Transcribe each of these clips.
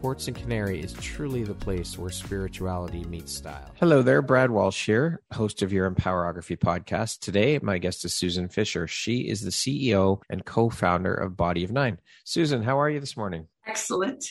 Quartz and Canary is truly the place where spirituality meets style. Hello there, Brad Walsh here, host of your Empowerography podcast. Today, my guest is Susan Fisher. She is the CEO and co founder of Body of Nine. Susan, how are you this morning? Excellent.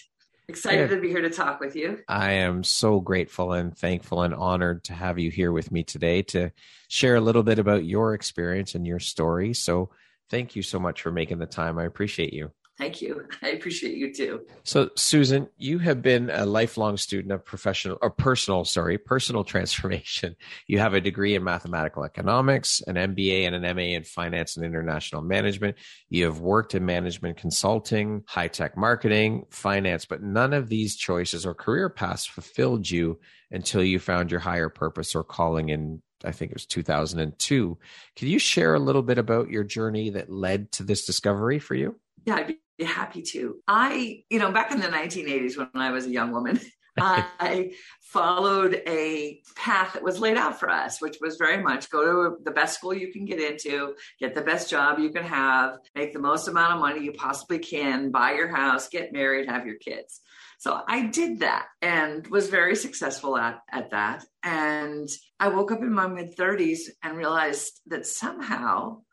Excited yeah. to be here to talk with you. I am so grateful and thankful and honored to have you here with me today to share a little bit about your experience and your story. So, thank you so much for making the time. I appreciate you. Thank you. I appreciate you too. So, Susan, you have been a lifelong student of professional or personal, sorry, personal transformation. You have a degree in mathematical economics, an MBA and an MA in finance and international management. You have worked in management consulting, high tech marketing, finance, but none of these choices or career paths fulfilled you until you found your higher purpose or calling in I think it was 2002. Can you share a little bit about your journey that led to this discovery for you? Yeah, I'd be happy to. I, you know, back in the 1980s when I was a young woman, I followed a path that was laid out for us, which was very much go to the best school you can get into, get the best job you can have, make the most amount of money you possibly can, buy your house, get married, have your kids. So I did that and was very successful at, at that. And I woke up in my mid 30s and realized that somehow,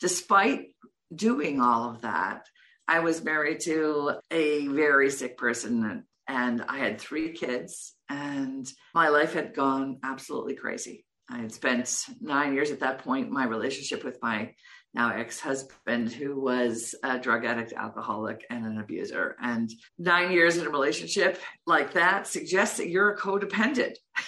despite doing all of that, I was married to a very sick person and I had three kids, and my life had gone absolutely crazy. I had spent nine years at that point, my relationship with my now ex husband, who was a drug addict, alcoholic, and an abuser. And nine years in a relationship like that suggests that you're a codependent.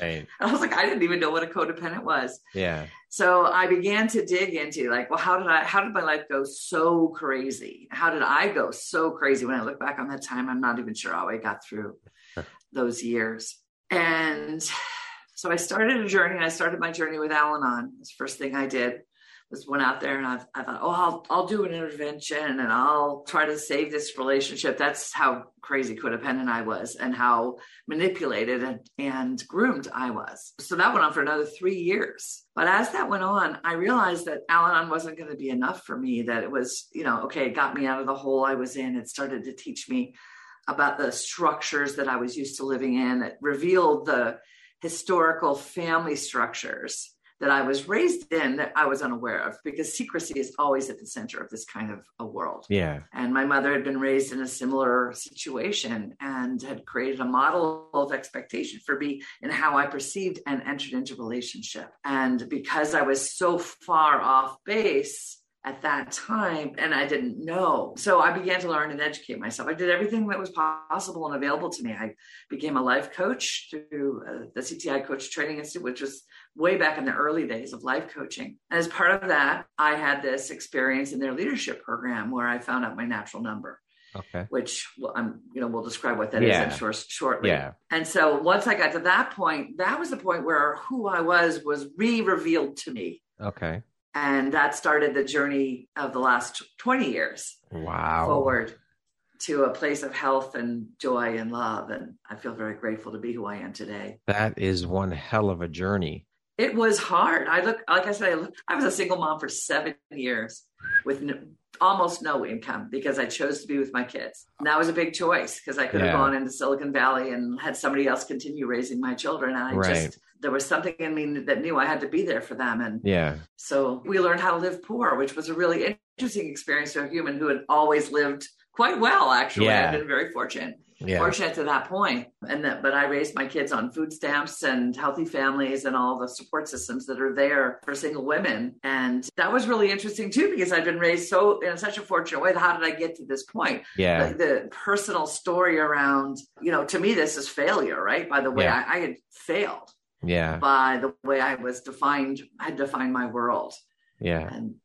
Right. I was like, I didn't even know what a codependent was. Yeah. So I began to dig into like, well, how did I, how did my life go so crazy? How did I go so crazy? When I look back on that time, I'm not even sure how I got through those years. And so I started a journey. I started my journey with Al Anon. It's the first thing I did was went out there and I, I thought, oh, I'll, I'll do an intervention and I'll try to save this relationship. That's how crazy codependent I was and how manipulated and, and groomed I was. So that went on for another three years. But as that went on, I realized that Al Anon wasn't going to be enough for me, that it was, you know, okay, it got me out of the hole I was in. It started to teach me about the structures that I was used to living in. It revealed the historical family structures that I was raised in that I was unaware of because secrecy is always at the center of this kind of a world. Yeah. And my mother had been raised in a similar situation and had created a model of expectation for me in how I perceived and entered into relationship. And because I was so far off base, at that time and I didn't know. So I began to learn and educate myself. I did everything that was possible and available to me. I became a life coach through uh, the CTI Coach Training Institute, which was way back in the early days of life coaching. And as part of that, I had this experience in their leadership program where I found out my natural number. Okay. Which well, I'm, you know, we'll describe what that yeah. is short, shortly. Yeah. And so once I got to that point, that was the point where who I was was re-revealed to me. Okay. And that started the journey of the last 20 years. Wow. Forward to a place of health and joy and love. And I feel very grateful to be who I am today. That is one hell of a journey it was hard. I look, like I said, I, look, I was a single mom for seven years with no, almost no income because I chose to be with my kids. And that was a big choice because I could have gone into Silicon Valley and had somebody else continue raising my children. And I right. just, there was something in me that knew I had to be there for them. And yeah, so we learned how to live poor, which was a really interesting experience for a human who had always lived quite well, actually. Yeah. I've been very fortunate. yeah. fortunate to that point. And that, but I raised my kids on food stamps and healthy families and all the support systems that are there for single women. And that was really interesting too, because I've been raised so in such a fortunate way. How did I get to this point? Yeah. The, the personal story around, you know, to me, this is failure, right? By the way, yeah. I, I had failed. Yeah. By the way I was defined, I had defined my world. Yeah. And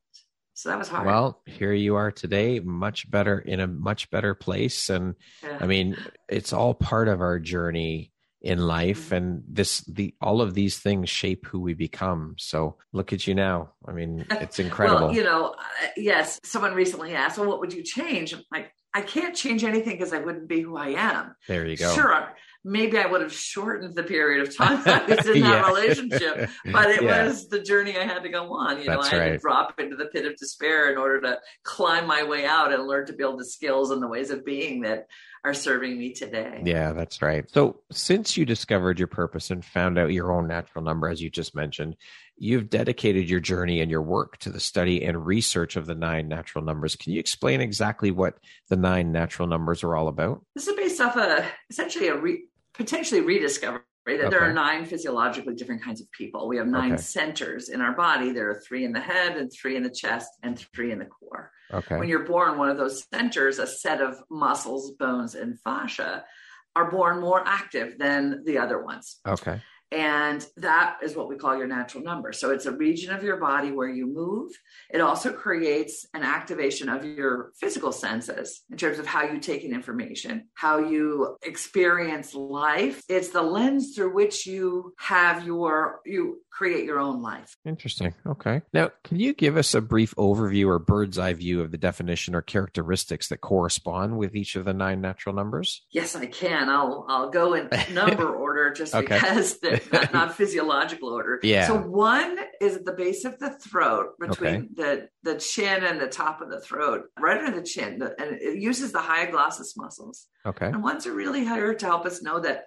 so that was hard. Well, here you are today, much better in a much better place. And yeah. I mean, it's all part of our journey in life mm-hmm. and this the all of these things shape who we become so look at you now i mean it's incredible well you know uh, yes someone recently asked well what would you change I'm like i can't change anything because i wouldn't be who i am there you go sure maybe I would have shortened the period of time I was in that relationship, but it yeah. was the journey I had to go on. You That's know, I had to drop into the pit of despair in order to climb my way out and learn to build the skills and the ways of being that are serving me today. Yeah, that's right. So, since you discovered your purpose and found out your own natural number, as you just mentioned, you've dedicated your journey and your work to the study and research of the nine natural numbers. Can you explain exactly what the nine natural numbers are all about? This is based off a essentially a re, potentially rediscovery that okay. there are nine physiologically different kinds of people. We have nine okay. centers in our body. There are three in the head and three in the chest and three in the core. Okay. When you're born, one of those centers, a set of muscles, bones, and fascia, are born more active than the other ones. Okay. And that is what we call your natural number. So it's a region of your body where you move. It also creates an activation of your physical senses in terms of how you take in information, how you experience life. It's the lens through which you have your, you create your own life. Interesting. Okay. Now, can you give us a brief overview or bird's eye view of the definition or characteristics that correspond with each of the nine natural numbers? Yes, I can. I'll I'll go in number order just okay. because they're not, not, physiological order. Yeah. So one is at the base of the throat between okay. the the chin and the top of the throat, right under the chin, and it uses the hyoglossus muscles. Okay. And ones are really here to help us know that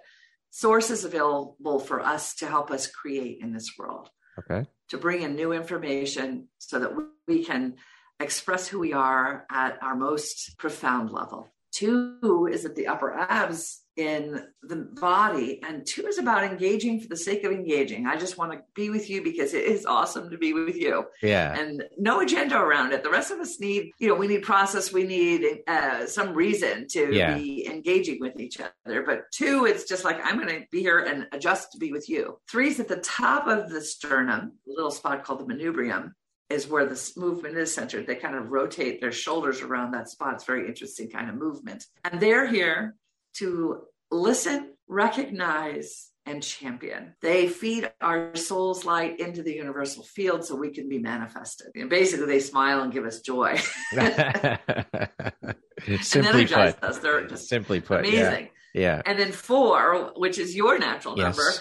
sources available for us to help us create in this world. Okay. To bring in new information so that we can express who we are at our most profound level. Two is at the upper abs in the body, and two is about engaging for the sake of engaging. I just want to be with you because it is awesome to be with you. Yeah. And no agenda around it. The rest of us need, you know, we need process, we need uh, some reason to yeah. be engaging with each other. But two, it's just like, I'm going to be here and adjust to be with you. Three is at the top of the sternum, a little spot called the manubrium is where this movement is centered. They kind of rotate their shoulders around that spot. It's very interesting kind of movement. And they're here to listen, recognize, and champion. They feed our soul's light into the universal field so we can be manifested. And basically, they smile and give us joy. Simply put. Us. They're just Simply put. Amazing. Yeah. yeah. And then four, which is your natural yes. number,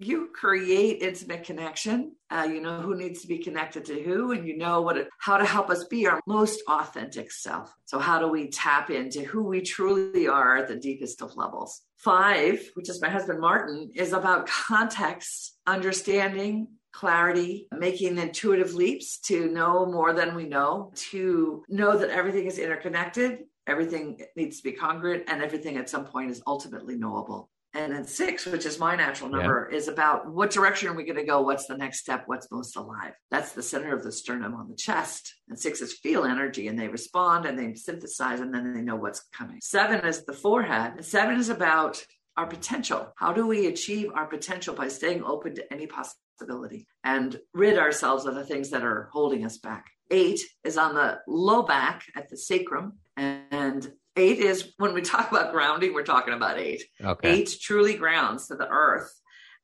you create intimate connection. Uh, you know who needs to be connected to who, and you know what how to help us be our most authentic self. So, how do we tap into who we truly are at the deepest of levels? Five, which is my husband Martin, is about context, understanding, clarity, making intuitive leaps to know more than we know, to know that everything is interconnected, everything needs to be congruent, and everything at some point is ultimately knowable. And then six, which is my natural number, yeah. is about what direction are we going to go? What's the next step? What's most alive? That's the center of the sternum on the chest. And six is feel energy and they respond and they synthesize and then they know what's coming. Seven is the forehead. And seven is about our potential. How do we achieve our potential by staying open to any possibility and rid ourselves of the things that are holding us back? Eight is on the low back at the sacrum. And Eight is when we talk about grounding, we're talking about eight. Okay. Eight truly grounds to the earth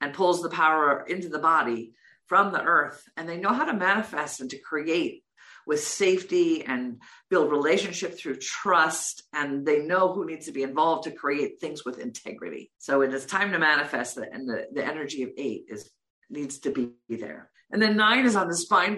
and pulls the power into the body from the earth. And they know how to manifest and to create with safety and build relationship through trust. And they know who needs to be involved to create things with integrity. So it is time to manifest it. And the, the energy of eight is needs to be there. And then nine is on the spine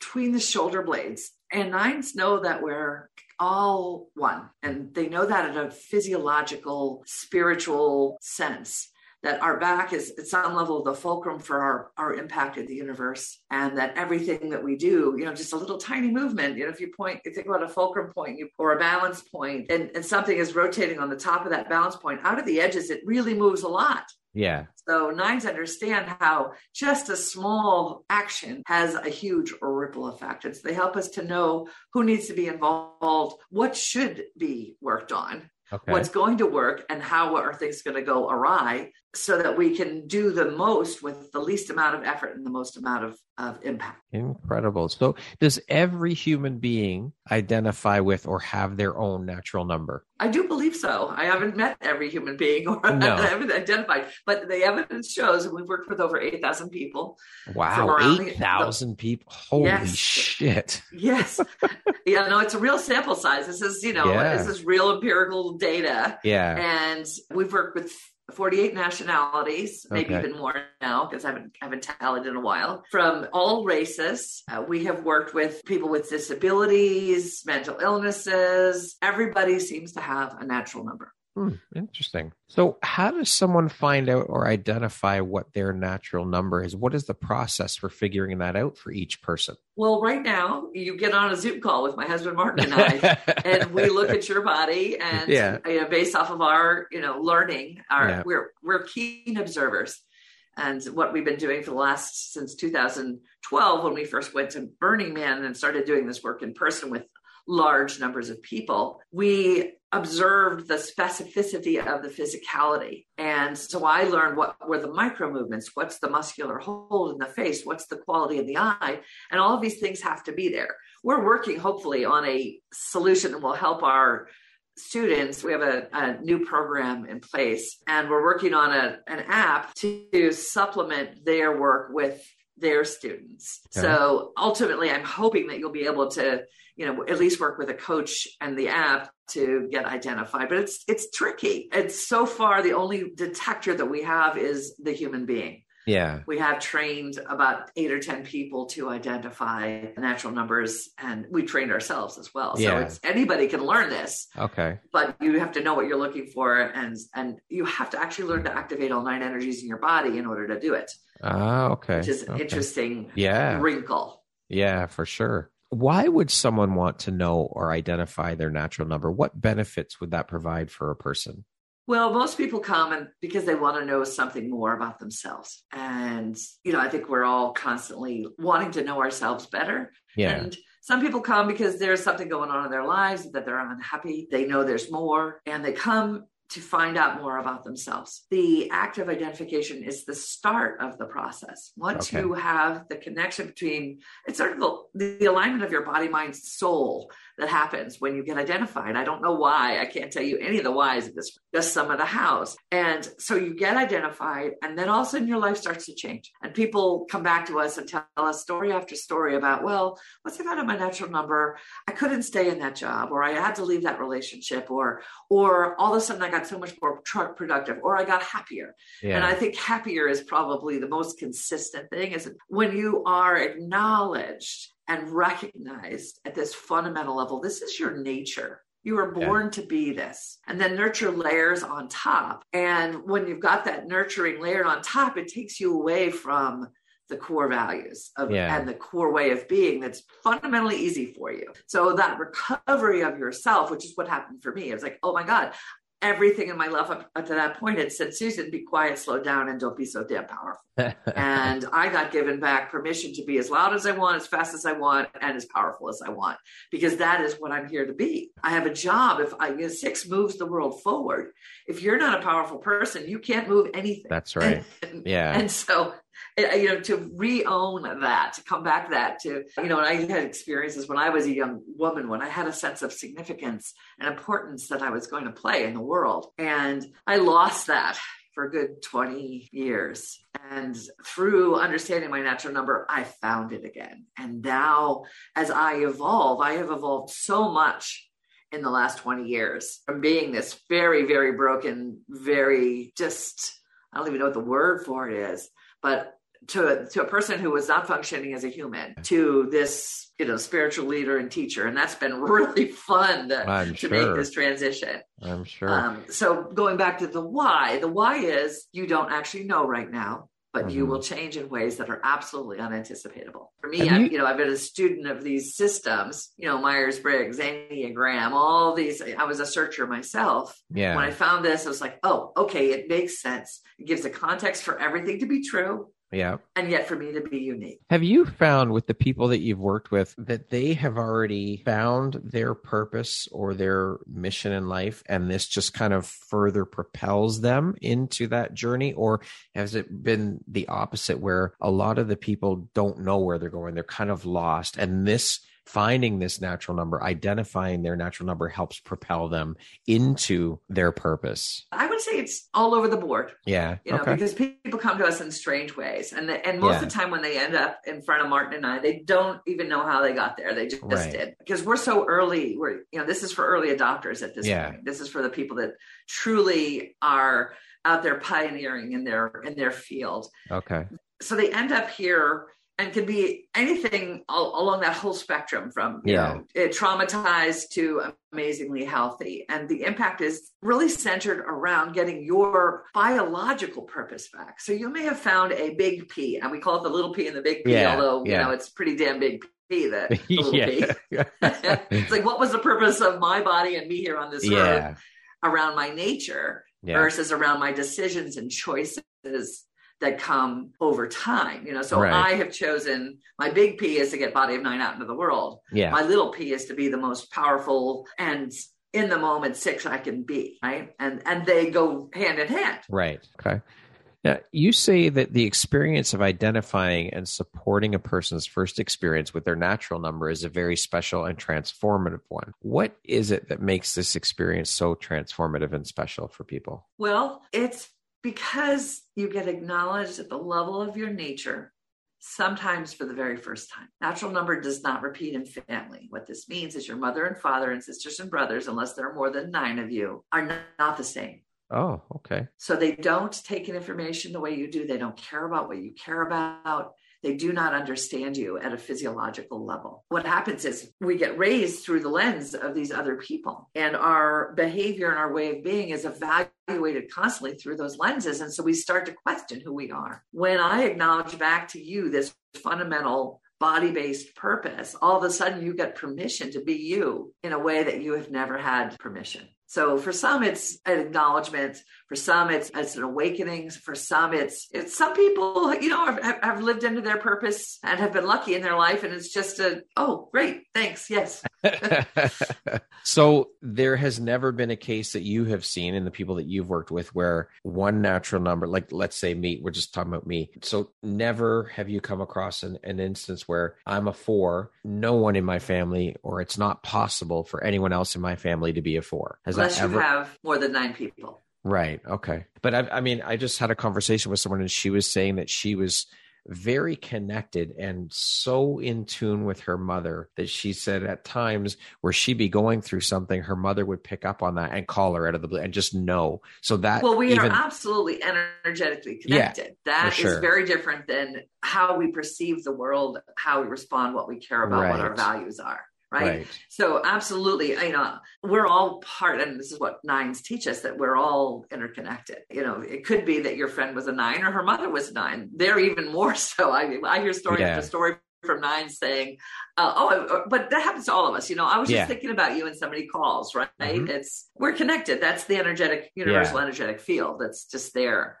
between the shoulder blades. And nines know that we're all one. And they know that in a physiological, spiritual sense that our back is at some level the fulcrum for our, our impact in the universe and that everything that we do, you know, just a little tiny movement, you know, if you point, you think about a fulcrum point you, or a balance point and, and something is rotating on the top of that balance point out of the edges, it really moves a lot. Yeah. So nines understand how just a small action has a huge ripple effect. And so they help us to know who needs to be involved, what should be worked on, okay. what's going to work, and how are things going to go awry so that we can do the most with the least amount of effort and the most amount of, of impact. Incredible. So, does every human being identify with or have their own natural number? I do believe so. I haven't met every human being or no. I haven't identified, but the evidence shows, and we've worked with over 8,000 people. Wow, 8,000 people. Holy yes. shit. Yes. yeah, no, it's a real sample size. This is, you know, yeah. this is real empirical data. Yeah. And we've worked with 48 nationalities, maybe okay. even more now because I haven't, haven't tallied in a while, from all races. Uh, we have worked with people with disabilities, mental illnesses. Everybody seems to have a natural number. Hmm, interesting. So, how does someone find out or identify what their natural number is? What is the process for figuring that out for each person? Well, right now, you get on a Zoom call with my husband Martin and I, and we look at your body, and yeah. you know, based off of our you know learning, our yeah. we're we're keen observers. And what we've been doing for the last since 2012, when we first went to Burning Man and started doing this work in person with large numbers of people, we observed the specificity of the physicality. And so I learned what were the micro movements, what's the muscular hold in the face, what's the quality of the eye, and all of these things have to be there. We're working hopefully on a solution that will help our students we have a, a, new program in place and we're working on a, an app to supplement their work with their students. Okay. so ultimately i'm hoping that you'll be able to you know at least work with a coach and the app to get identified but it's it's tricky. It's so far the only detector that we have is the human being yeah we have trained about eight or ten people to identify natural numbers and we trained ourselves as well so yeah. it's anybody can learn this okay but you have to know what you're looking for and and you have to actually learn to activate all nine energies in your body in order to do it ah okay which is okay. interesting yeah wrinkle yeah for sure why would someone want to know or identify their natural number? What benefits would that provide for a person? Well, most people come and because they want to know something more about themselves. And, you know, I think we're all constantly wanting to know ourselves better. Yeah. And some people come because there's something going on in their lives that they're unhappy. They know there's more and they come to find out more about themselves. The act of identification is the start of the process. Once okay. you have the connection between, it's sort of the, the alignment of your body, mind, soul that happens when you get identified. I don't know why. I can't tell you any of the whys of this, just some of the hows. And so you get identified, and then all of a sudden your life starts to change. And people come back to us and tell us story after story about, well, once I got on my natural number, I couldn't stay in that job, or I had to leave that relationship, or or all of a sudden I got so much more truck productive, or I got happier. Yeah. And I think happier is probably the most consistent thing is when you are acknowledged and recognized at this fundamental level this is your nature. You were born yeah. to be this. And then nurture layers on top. And when you've got that nurturing layer on top, it takes you away from the core values of yeah. and the core way of being that's fundamentally easy for you. So that recovery of yourself, which is what happened for me, it was like, oh my God, everything in my life up, up, to that point had said, Susan, be quiet, slow down, and don't be so damn powerful. and I got given back permission to be as loud as I want, as fast as I want, and as powerful as I want, because that is what I'm here to be. I have a job. If I, you know, six moves the world forward, if you're not a powerful person, you can't move anything. That's right. And, yeah. And so Uh, you know, to re-own that, to come back that, to you know, and I had experiences when I was a young woman when I had a sense of significance and importance that I was going to play in the world, and I lost that for a good 20 years. And through understanding my natural number, I found it again. And now, as I evolve, I have evolved so much in the last 20 years from being this very, very broken, very just, I don't even know what the word for it is, but to to a person who was not functioning as a human to this you know spiritual leader and teacher and that's been really fun to, I'm to sure. make this transition I'm sure. um, so going back to the why the why is you don't actually know right now but you Mhm. will change in ways that are absolutely unanticipatable. For me, I, you- you know, I've been a student of these systems, you know, Myers Briggs, Enneagram, all these. I was a searcher myself. yeah. When I found this, I was like, oh, okay, it makes sense. It gives a context for everything to be true yeah. and yet for me to be unique. Have you found with the people that you've worked with that they have already found their purpose or their mission in life, and this just kind of further propels them into that journey? Or has it been the opposite where a lot of the people don't know where they're going? They're kind of lost. And this finding this natural number, identifying their natural number helps propel them into their purpose. I would say it's all over the board. Yeah. you know, okay. because people come to us in strange ways, and the, and most Yeah. of the time when they end up in front of Martin and I, they don't even know how they got there. They just Right. did because we're so early. We're you know, this is for early adopters at this Yeah. point. This is for the people that truly are out there pioneering in their in their field. Okay. So they end up here and can be anything all, along that whole spectrum from you Yeah. know eh, traumatized to amazingly healthy and the impact is really centered around getting your biological purpose back so you may have found a big p and we call it the little p and the big p Yeah, although you know it's pretty damn big p the, the little p yeah. it's like what was the purpose of my body and me here on this earth yeah. around my nature Yeah. versus around my decisions and choices that come over time. You know, so Right. I have chosen my big P is to get body of nine out into the world. Yeah. My little P is to be the most powerful and in the moment six I can be, right? And and they go hand in hand. Right. Okay. Now, you say that the experience of identifying and supporting a person's first experience with their natural number is a very special and transformative one. What is it that makes this experience so transformative and special for people? Well, it's because you get acknowledged at the level of your nature, sometimes for the very first time. Natural number does not repeat in family. What this means is your mother and father and sisters and brothers, unless there are more than nine of you, are not, the same. Oh, okay. So they don't take in information the way you do. They don't care about what you care about. They do not understand you at a physiological level. What happens is we get raised through the lens of these other people, and our behavior and our way of being is evaluated constantly through those lenses. And so we start to question who we are. When I acknowledge back to you this fundamental body based purpose, all of a sudden you get permission to be you in a way that you have never had permission. So for some, it's an acknowledgement. For some, it's it's an awakening. For some, it's it's some people, you know, have, have lived into their purpose and have been lucky in their life, and it's just a oh, great, thanks, yes. so there has never been a case that you have seen in the people that you've worked with where one natural number, like let's say me, we're just talking about me. So never have you come across an, an instance where I'm a four, no one in my family, or it's not possible for anyone else in my family to be a four. Has Unless that you have more than nine people. Right. Okay. But I, I mean, I just had a conversation with someone and she was saying that she was very connected and so in tune with her mother that she said at times where she'd be going through something, her mother would pick up on that and call her out of the blue and just know. So that Well, we even, are absolutely energetically Yeah, connected. That is sure. very different than how we perceive the world, how we respond, what we care about, what our values are. Right? right. So absolutely, you know, we're all part, and this is what nines teach us that we're all interconnected. You know, it could be that your friend was a nine or her mother was nine. They're even more so. I I hear story Yeah. after story from nines saying, uh, "Oh, but that happens to all of us." You know, I was just Yeah. thinking about you, and somebody calls. Right? Mhm. It's we're connected. That's the energetic, universal energetic field that's just there.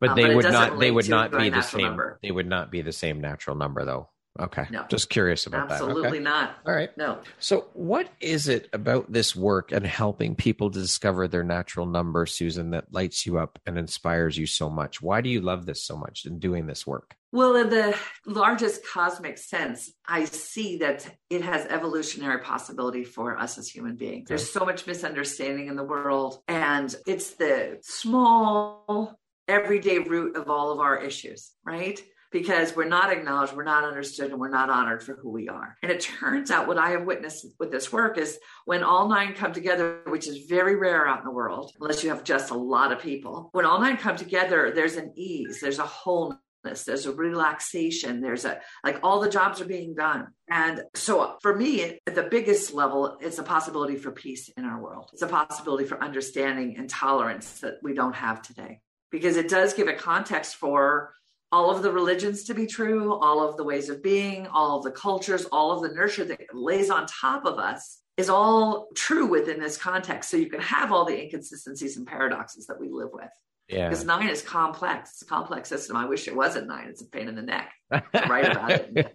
But Uh, they but would doesn't they would not be the same. number. They would not be the same natural number though. Okay. No. Just curious about that. Absolutely Okay. not. All right. No. So, what is it about this work and helping people to discover their natural number, Susan, that lights you up and inspires you so much? Why do you love this so much in doing this work? Well, in the largest cosmic sense, I see that it has evolutionary possibility for us as human beings. There's so much misunderstanding in the world, and it's the small, everyday root of all of our issues, right? Because we're not acknowledged, we're not understood, and we're not honored for who we are. And it turns out what I have witnessed with this work is when all nine come together, which is very rare out in the world, unless you have just a lot of people, when all nine come together, there's an ease, there's a wholeness there's a relaxation there's a like all the jobs are being done. And so for me at the biggest level it's a possibility for peace in our world. It's a possibility for understanding and tolerance that we don't have today. Because it does give a context for all of the religions to be true all of the ways of being all of the cultures all of the nurture that lays on top of us is all true within this context so you can have all the inconsistencies and paradoxes that we live with yeah. Because nine is complex. It's a complex system. I wish it wasn't nine. It's a pain in the neck to write about it.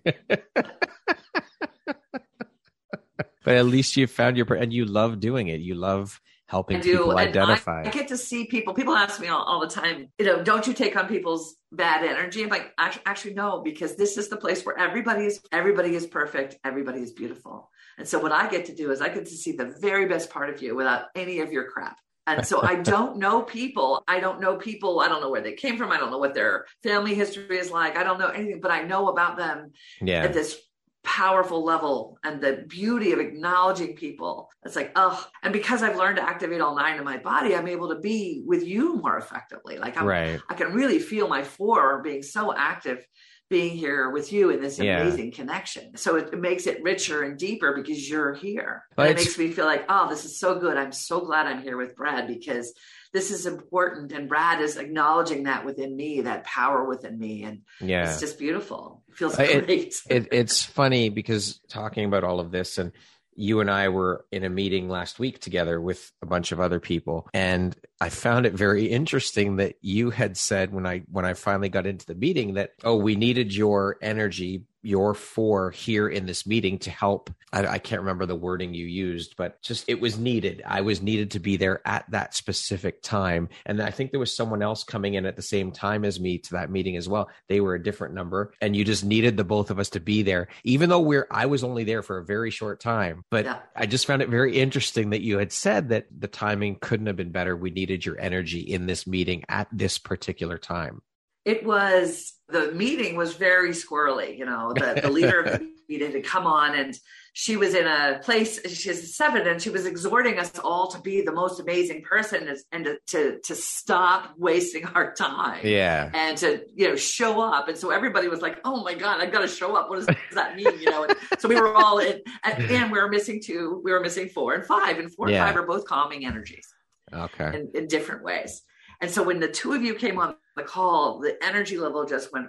but at least you found your and you love doing it. You love helping i people identify. I, I, get to see people. People ask me all, all, the time, you know, don't you take on people's bad energy? I'm like, actually, no, because this is the place where everybody is everybody is perfect, everybody is beautiful. And so what I get to do is I get to see the very best part of you without any of your crap. And so I don't know people. I don't know people. I don't know where they came from. I don't know what their family history is like. I don't know anything, but I know about them yeah. at this powerful level and the beauty of acknowledging people. It's like, oh, and because I've learned to activate all nine in my body, I'm able to be with you more effectively. Like I'm, right. I can really feel my four being so active being here with you in this amazing yeah. connection. So it, it, makes it richer and deeper because you're here. It makes me feel like, oh, this is so good. I'm so glad I'm here with Brad because this is important. And Brad is acknowledging that within me, that power within me. And yeah, it's just beautiful. It feels uh, great. It, it, it's funny because talking about all of this and you and I were in a meeting last week together with a bunch of other people and I found it very interesting that you had said when I when I finally got into the meeting that oh we needed your energy your four here in this meeting to help. I, I, can't remember the wording you used, but just it was needed. I was needed to be there at that specific time. And I think there was someone else coming in at the same time as me to that meeting as well. They were a different number, and you just needed the both of us to be there, even though we're I was only there for a very short time. But yeah. I just found it very interesting that you had said that the timing couldn't have been better. We needed your energy in this meeting at this particular time it was the meeting was very squirrely. You know, the, the leader of the meeting had come on and she was in a place, she's seven, and she was exhorting us all to be the most amazing person and to, to, to stop wasting our time. Yeah. And to, you know, show up. And so everybody was like, oh my God, I've got to show up. What does, does that mean? You know, and so we were all in, and, and, we were missing two, we were missing four and five, and four yeah. and five are both calming energies. Okay. In, in different ways. And so when the two of you came on the call, the energy level just went,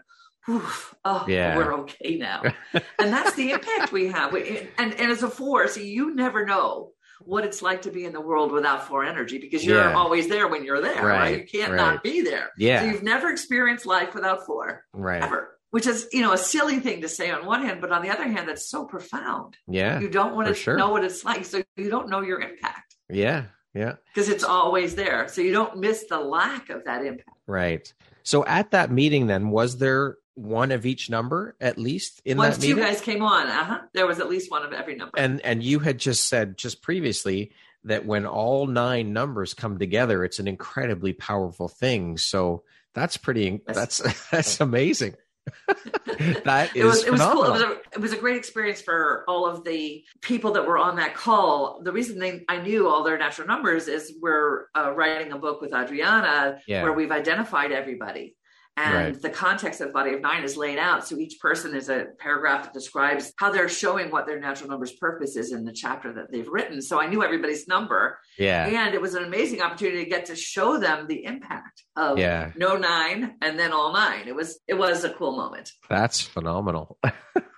oh, yeah. we're okay now. and that's the impact we have. We, and, and as a force, you never know what it's like to be in the world without four energy because you're yeah. always there when you're there, right? right? You can't right. not be there. Yeah. So you've never experienced life without four. Right. Ever. Which is, you know, a silly thing to say on one hand, but on the other hand, that's so profound. Yeah. You don't want to sure. know what it's like. So you don't know your impact. Yeah. Yeah. Because it's always there. So you don't miss the lack of that impact. Right. So at that meeting, then, was there one of each number at least in Once that meeting? Once you guys came on, uh-huh, there was at least one of every number. And and you had just said just previously that when all nine numbers come together, it's an incredibly powerful thing. So that's pretty. That's that's amazing. that is it was, it was cool. It was, a, it was, a, great experience for all of the people that were on that call. The reason they, I knew all their natural numbers is we're uh, writing a book with Adriana yeah. where we've identified everybody and right. the context of body of nine is laid out. So each person is a paragraph that describes how they're showing what their natural numbers purpose is in the chapter that they've written. So i knew everybody's number. Yeah. And it was an amazing opportunity to get to show them the impact of yeah. no nine and then all nine. It was it was a cool moment. That's phenomenal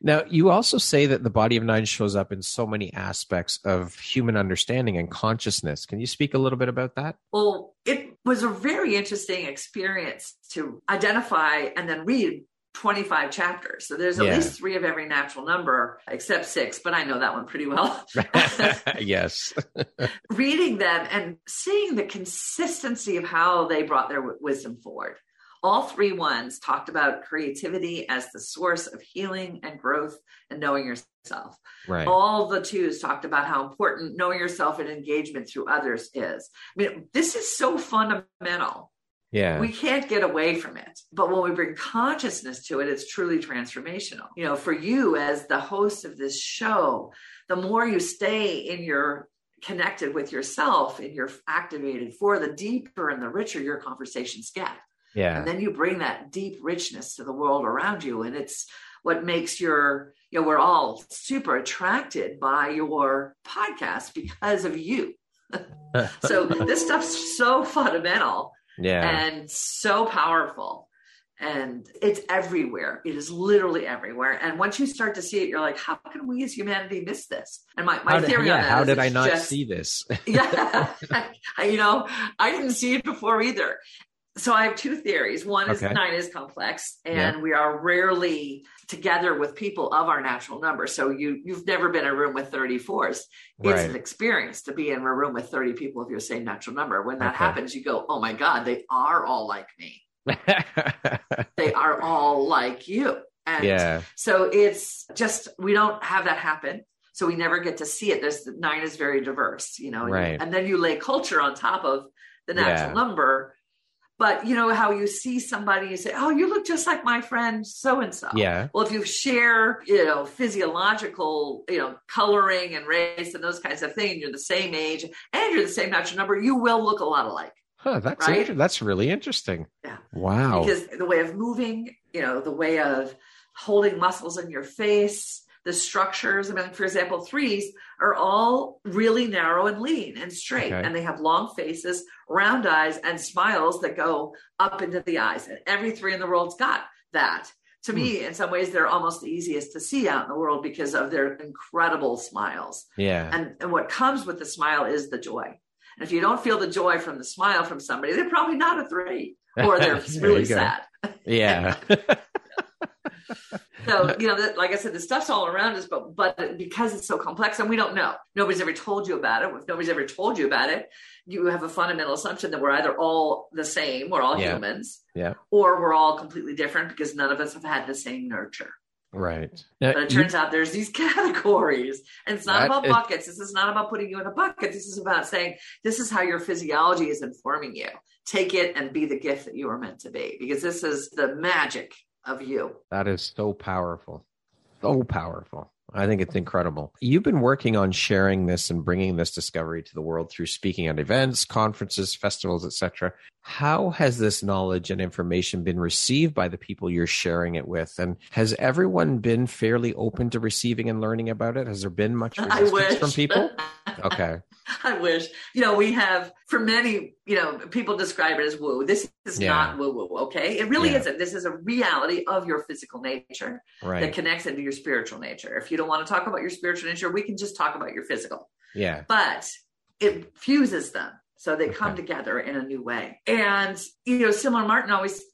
now, you also say that the body of nine shows up in so many aspects of human understanding and consciousness. Can you speak a little bit about that? Well, it was a very interesting experience to identify and then read 25 chapters. So there's at yeah. least three of every natural number, except six, but I know that one pretty well. yes. Reading them and seeing the consistency of how they brought their w- wisdom forward. All three ones talked about creativity as the source of healing and growth and knowing yourself. Right. All the twos talked about how important knowing yourself and engagement through others is. I mean, this is so fundamental. Yeah. We can't get away from it. But when we bring consciousness to it, it's truly transformational. You know, for you as the host of this show, the more you stay in your connected with yourself and you're activated for, the deeper and the richer your conversations get Yeah. And then you bring that deep richness to the world around you. And it's what makes your, you know, we're all super attracted by your podcast because of you. so this stuff's so fundamental yeah. and so powerful and it's everywhere. It is literally everywhere. And once you start to see it, you're like, how can we as humanity miss this? And my, my did, theory yeah, on that how did I not just- see this? yeah, I- you know, I didn't see it before either. So I have two theories. One is Okay. nine is complex, and Yeah. we are rarely together with people of our natural number. So you you've never been in a room with 34s. It's an experience to be in a room with 30 people of your same natural number. When that Okay. happens, you go, "Oh my God, they are all like me. They are all like you." And yeah. so it's just we don't have that happen. So we never get to see it. There's nine is very diverse, you know, and, Right. and then you lay culture on top of the natural Yeah. number. But you know how you see somebody, you say, "Oh, you look just like my friend so and so." Yeah. Well, if you share, you know, physiological, you know, coloring and race and those kinds of things, you're the same age and you're the same natural number, you will look a lot alike. Huh, that's Right? inter- that's really interesting. Yeah. Wow. because the way of moving, you know, the way of holding muscles in your face, the structures. I mean, for example, threes are all really narrow and lean and straight, Okay. and they have long faces, round eyes, and smiles that go up into the eyes. And every three in the world's got that. To me, Hmm. in some ways, they're almost the easiest to see out in the world because of their incredible smiles. yeah. And, and what comes with the smile is the joy. And if you don't feel the joy from the smile from somebody, they're probably not a three, or they're really sad. yeah. So, you know, that, like I said, the stuff's all around us, but but because it's so complex and we don't know, nobody's ever told you about it. If nobody's ever told you about it, you have a fundamental assumption that we're either all the same, we're all Yeah. humans, Yeah. or we're all completely different because none of us have had the same nurture. right. Now, But it you- turns out there's these categories, and it's not That about is- buckets. This is not about putting you in a bucket. This is about saying this is how your physiology is informing you. Take it and be the gift that you were meant to be, because this is the magic of you. That is so powerful. So powerful. I think it's incredible. You've been working on sharing this and bringing this discovery to the world through speaking at events, conferences, festivals, etc. How has this knowledge and information been received by the people you're sharing it with? And has everyone been fairly open to receiving and learning about it? Has there been much resistance from people? Okay. I wish. You know, we have for many, you know, people describe it as woo. This is Yeah. not woo woo, okay? It really Yeah. isn't. This is a reality of your physical nature that connects into your spiritual nature. If you don't want to talk about your spiritual nature, we can just talk about your physical. Yeah. But it fuses them. So they come together in a new way. And, you know, Simon Martin always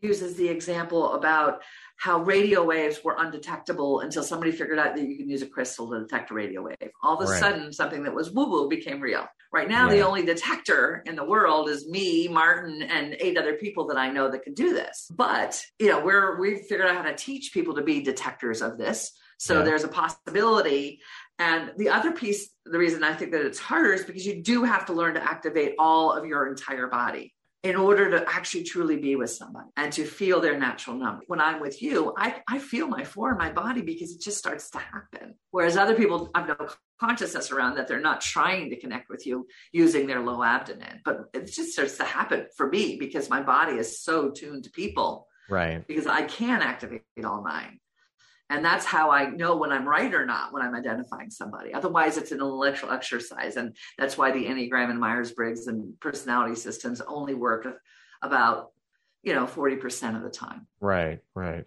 uses the example about how radio waves were undetectable until somebody figured out that you can use a crystal to detect a radio wave. All of a Right. sudden, something that was woo woo became real. Right now, the only detector in the world is me, Martin, and eight other people that I know that can do this. But, you know, we're, we've figured out how to teach people to be detectors of this. So Yeah. there's a possibility. And the other piece, the reason I think that it's harder is because you do have to learn to activate all of your entire body in order to actually truly be with somebody and to feel their natural number. When I'm with you, I, I feel my four in my body because it just starts to happen. Whereas other people have no consciousness around that they're not trying to connect with you using their low abdomen. But it just starts to happen for me because my body is so tuned to people Right. because I can activate all nine. And that's how I know when I'm right or not when I'm identifying somebody. Otherwise, it's an intellectual exercise. And that's why the Enneagram and Myers Briggs and personality systems only work about, you know, 40% of the time. Right, right.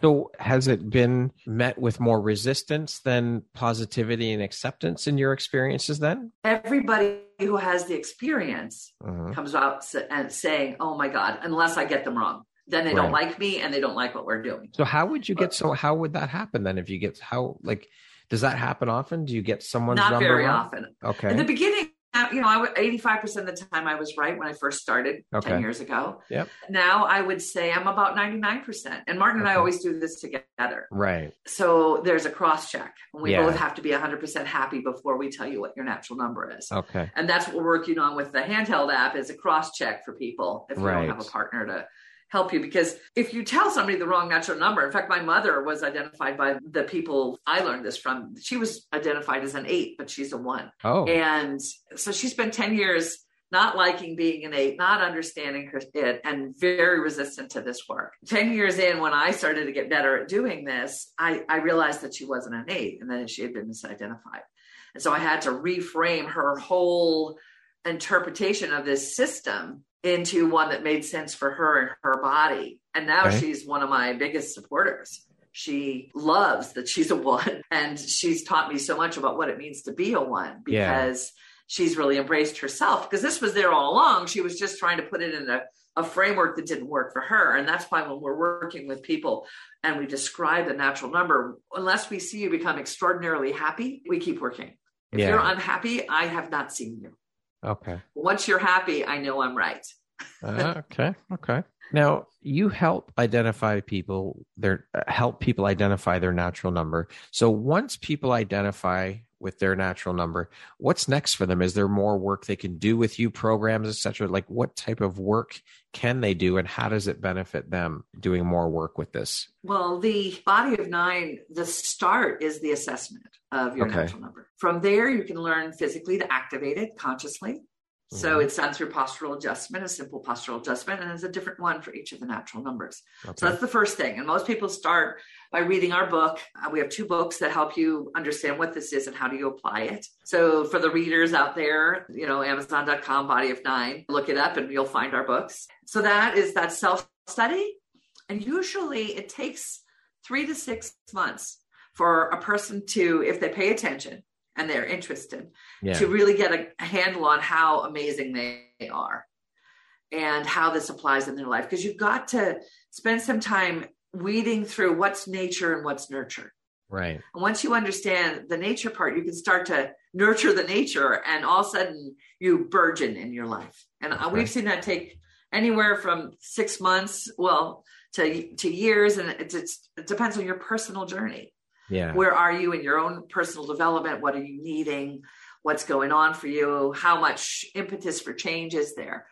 So has it been met with more resistance than positivity and acceptance in your experiences then? Everybody who has the experience Mhm. comes out and saying, oh my God, unless I get them wrong. Then they don't like me and they don't like what we're doing. So how would you get so how would that happen then if you get how like does that happen often? Do you get someone's Not number very often. Okay. In the beginning, uh, you know, I would 85% of the time I was right when I first started Okay. 10 years ago. Yep. Now I would say I'm about 99%. And Martin and I always do this together. right. So there's a cross check. And we Yeah. both have to be 100% happy before we tell you what your natural number is. Okay. And that's what we're working on with the handheld app is a cross check for people if you Right. don't have a partner to help you because if you tell somebody the wrong natural number in fact my mother was identified by the people i learned this from she was identified as an eight but she's a one Oh. and so she spent 10 years not liking being an eight, not understanding it, and very resistant to this work. 10 years in, when I started to get better at doing this, I, I realized that she wasn't an eight and that she had been misidentified. And so I had to reframe her whole interpretation of this system into one that made sense for her and her body. And now right. she's one of my biggest supporters. She loves that she's a one and she's taught me so much about what it means to be a one because yeah. she's really embraced herself because this was there all along. She was just trying to put it in a, a framework that didn't work for her. And that's why when we're working with people and we describe the natural number, unless we see you become extraordinarily happy, we keep working. If yeah. you're unhappy, I have not seen you. Okay. Once you're happy, I know I'm right. uh, okay. Okay. Now you help identify people their help people identify their natural number. So once people identify with their natural number, what's next for them? Is there more work they can do with you, programs, etc.? Like what type of work can they do, and how does it benefit them doing more work with this? Well, the body of nine, the start is the assessment of your okay. natural number. From there, you can learn physically to activate it consciously. So mm-hmm. it's done through postural adjustment, a simple postural adjustment, and there's a different one for each of the natural numbers. Okay. So that's the first thing. And most people start by reading our book. Uh, we have two books that help you understand what this is and how do you apply it. So for the readers out there, you know, Amazon.com, Body of Nine, look it up and you'll find our books. So that is that self study. And usually it takes three to six months for a person to, if they pay attention, and they're interested yeah. to really get a handle on how amazing they are and how this applies in their life because you've got to spend some time weeding through what's nature and what's nurture right and once you understand the nature part you can start to nurture the nature and all of a sudden you burgeon in your life and uh, okay. we've seen that take anywhere from six months well to to years and it, it depends on your personal journey yeah. Where are you in your own personal development? What are you needing? What's going on for you? How much impetus for change is there?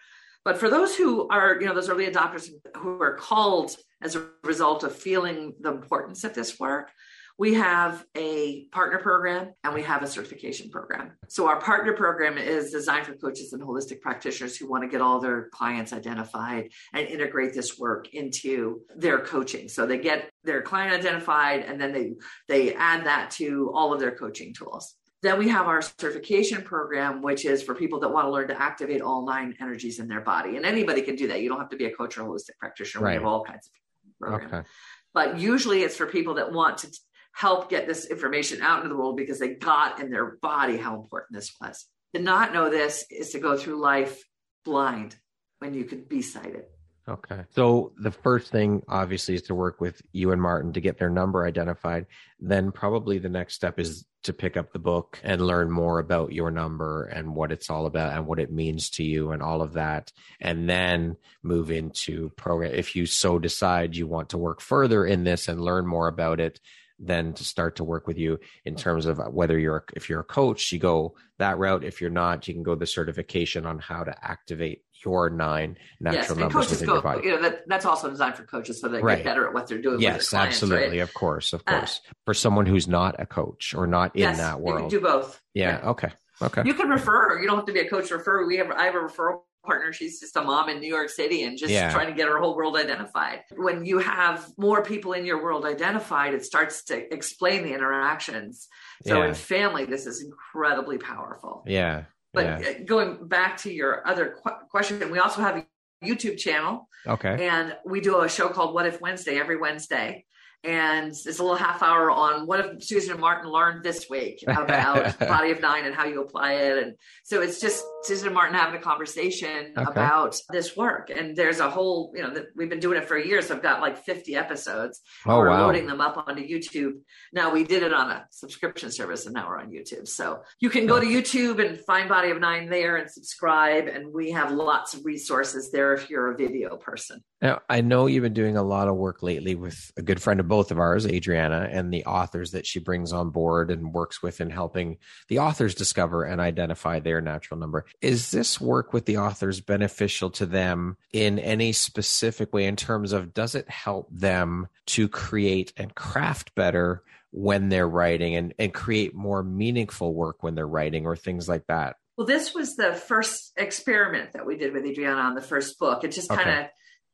But for those who are, you know, those early adopters who are called as a result of feeling the importance of this work, we have a partner program and we have a certification program. So our partner program is designed for coaches and holistic practitioners who want to get all their clients identified and integrate this work into their coaching. So they get their client identified and then they they add that to all of their coaching tools. Then we have our certification program, which is for people that want to learn to activate all nine energies in their body. And anybody can do that. You don't have to be a coach or holistic practitioner. Right. We have all kinds of programs. Okay. But usually it's for people that want to help get this information out into the world because they got in their body how important this was. To not know this is to go through life blind when you could be sighted. Okay. So the first thing obviously is to work with you and Martin to get their number identified. Then probably the next step is to pick up the book and learn more about your number and what it's all about and what it means to you and all of that. And then move into program. If you so decide you want to work further in this and learn more about it, then to start to work with you in terms of whether you're if you're a coach you go that route if you're not you can go the certification on how to activate your nine natural yes, numbers within go, your body. You know, that, that's also designed for coaches so they right. get better at what they're doing. Yes, clients, absolutely. Right? Of course, of uh, course. Uh, for someone who's not a coach or not in that world. You can do both. Yeah, yeah. Okay. Okay. You can refer. You don't have to be a coach refer. We have I have a referral partner. She's just a mom in New York City and just yeah. trying to get her whole world identified. When you have more people in your world identified, it starts to explain the interactions. So yeah. in family, this is incredibly powerful. Yeah. But yeah. Uh, going back to your other qu- question, we also have a YouTube channel. Okay. And we do a show called What If Wednesday every Wednesday and it's a little half hour on what have Susan and Martin learned this week about Body of Nine and how you apply it. And so it's just Susan and Martin having a conversation okay. about this work. And there's a whole, you know, that we've been doing it for a year. So I've got like 50 episodes. Oh, we're wow. loading them up onto YouTube. Now we did it on a subscription service and now we're on YouTube. So you can go to YouTube and find Body of Nine there and subscribe. And we have lots of resources there if you're a video person. Now, I know you've been doing a lot of work lately with a good friend of both of ours, Adriana, and the authors that she brings on board and works with in helping the authors discover and identify their natural number. Is this work with the authors beneficial to them in any specific way in terms of does it help them to create and craft better when they're writing and, and create more meaningful work when they're writing or things like that? Well, this was the first experiment that we did with Adriana on the first book. It just kind of okay.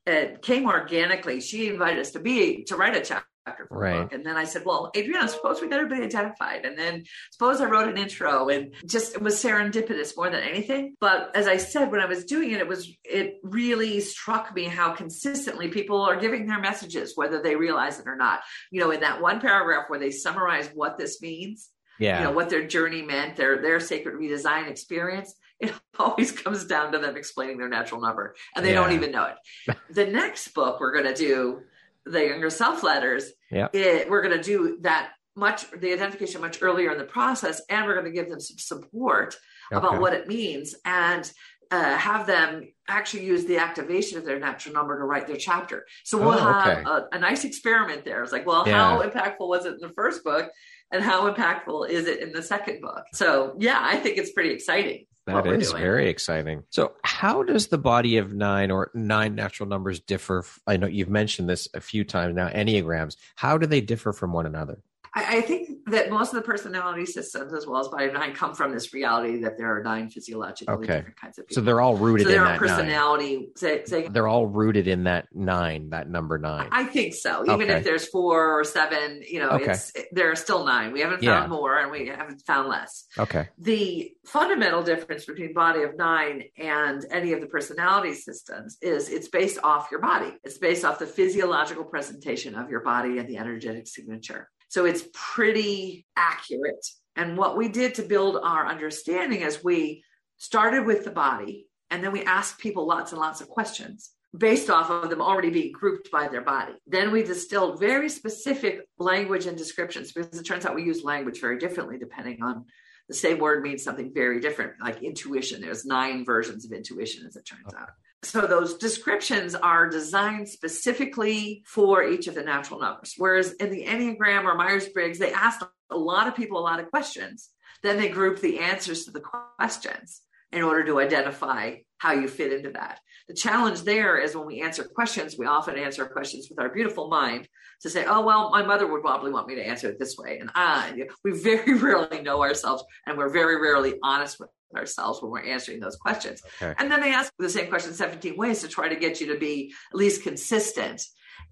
It came organically. She invited us to be to write a chapter for right. book. And then I said, well, Adriana, suppose we got everybody identified. And then suppose I wrote an intro and just it was serendipitous more than anything. But as I said, when I was doing it, it was it really struck me how consistently people are giving their messages, whether they realize it or not. You know, in that one paragraph where they summarize what this means, yeah. you know, what their journey meant, their their sacred redesign experience. It always comes down to them explaining their natural number, and they yeah. don't even know it. the next book we're going to do the younger self letters, yeah. It, we're going to do that much, the identification much earlier in the process, and we're going to give them some support okay. about what it means and uh, have them actually use the activation of their natural number to write their chapter. So we'll oh, okay. have a, a, nice experiment there. It's like, well, yeah. how impactful was it in the first book? And how impactful is it in the second book? So, yeah, I think it's pretty exciting. That oh, is very exciting. So, how does the body of nine or nine natural numbers differ? I know you've mentioned this a few times now, Enneagrams. How do they differ from one another? I, I, think that most of the personality systems, as well as body of nine, come from this reality that there are nine physiologically okay. different kinds of people. So they're all rooted so in that personality. Say, say, they're all rooted in that nine, that number nine. I think so. Even okay. if there's four or seven, you know, okay. it's, there are still nine. We haven't found yeah. more, and we haven't found less. Okay. The fundamental difference between body of nine and any of the personality systems is it's based off your body. It's based off the physiological presentation of your body and the energetic signature. So it's pretty accurate. And what we did to build our understanding is we started with the body and then we asked people lots and lots of questions based off of them already being grouped by their body. Then we distilled very specific language and descriptions because it turns out we use language very differently depending on the same word means something very different, like intuition. There's nine versions of intuition, as it turns out. So those descriptions are designed specifically for each of the natural numbers. Whereas in the Enneagram or Myers Briggs, they asked a lot of people a lot of questions. Then they group the answers to the questions in order to identify how you fit into that. The challenge there is when we answer questions, we often answer questions with our beautiful mind to say, oh, well, my mother would probably want me to answer it this way. And I, we very rarely know ourselves and we're very rarely honest with ourselves when we're answering those questions. Okay. And then they ask the same question 17 ways to try to get you to be at least consistent.